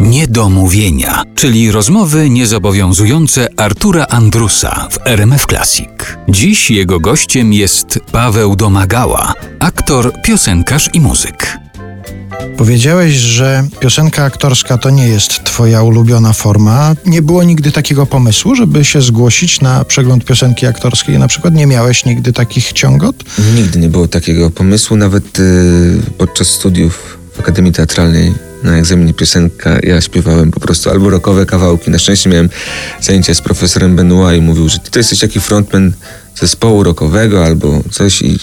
Niedomówienia, czyli rozmowy niezobowiązujące Artura Andrusa w RMF Classic. Dziś jego gościem jest Paweł Domagała, aktor, piosenkarz i muzyk. Powiedziałeś, że piosenka aktorska to nie jest twoja ulubiona forma. Nie było nigdy takiego pomysłu, żeby się zgłosić na przegląd piosenki aktorskiej. Na przykład nie miałeś nigdy takich ciągot? Nigdy nie było takiego pomysłu, nawet y, podczas studiów Akademii Teatralnej na egzaminie piosenka ja śpiewałem po prostu albo rockowe kawałki. Na szczęście miałem zajęcia z profesorem Benoit i mówił, że ty jesteś taki frontman zespołu rockowego albo coś i,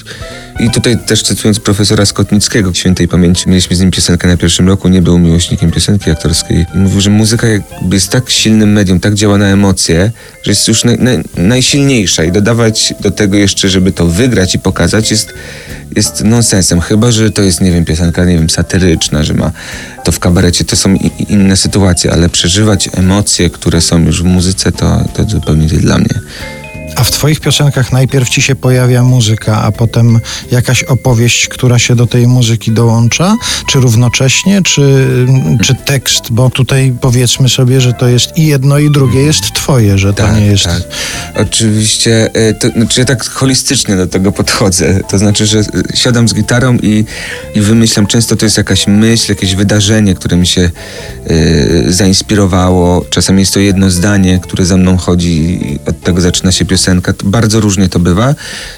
i tutaj też cytując profesora Skotnickiego, świętej pamięci, mieliśmy z nim piosenkę na pierwszym roku, nie był miłośnikiem piosenki aktorskiej i mówił, że muzyka jakby jest tak silnym medium, tak działa na emocje, że jest już naj, naj, najsilniejsza i dodawać do tego jeszcze, żeby to wygrać i pokazać jest, jest nonsensem, chyba, że to jest, nie wiem, piosenka, nie wiem, satyryczna, że ma to w kabarecie, to są inne sytuacje, ale przeżywać emocje, które są już w muzyce, to, to zupełnie nie dla mnie. A w twoich piosenkach najpierw ci się pojawia muzyka, a potem jakaś opowieść, która się do tej muzyki dołącza? Czy równocześnie, czy, czy tekst? Bo tutaj powiedzmy sobie, że to jest i jedno, i drugie jest twoje, że to Tak, nie jest... tak. Oczywiście, e, to, znaczy ja tak holistycznie do tego podchodzę. To znaczy, że e, siadam z gitarą i, i wymyślam, często to jest jakaś myśl, jakieś wydarzenie, które mi się e, zainspirowało. Czasami jest to jedno zdanie, które za mną chodzi od tego zaczyna się piosenka. Bardzo różnie to bywa.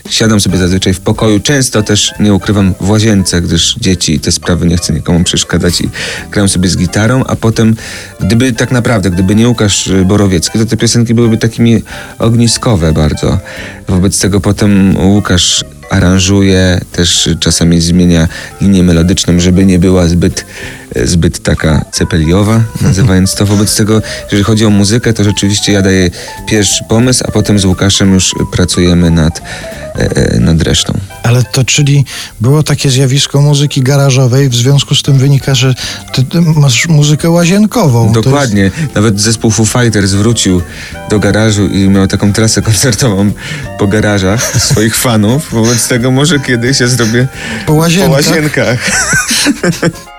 Siadam sobie zazwyczaj w pokoju, często też nie ukrywam w łazience, gdyż dzieci i te sprawy nie chcę nikomu przeszkadzać i gram sobie z gitarą, a potem, gdyby tak naprawdę, gdyby nie Łukasz Borowiecki, to te piosenki byłyby takimi ogniskowe bardzo. Wobec tego potem Łukasz aranżuje, też czasami zmienia linię melodyczną, żeby nie była zbyt, zbyt taka cepeliowa, nazywając to. Wobec tego, jeżeli chodzi o muzykę, to rzeczywiście ja daję pierwszy pomysł, a potem z Łukaszem już pracujemy nad, e, nad resztą. Ale to czyli było takie zjawisko muzyki garażowej, w związku z tym wynika, że ty, ty masz muzykę łazienkową. Dokładnie. Nawet zespół Foo Fighters wrócił do garażu i miał taką trasę koncertową po garażach swoich fanów. Wobec tego może kiedyś ja zrobię Po łazienkach. po łazienkach.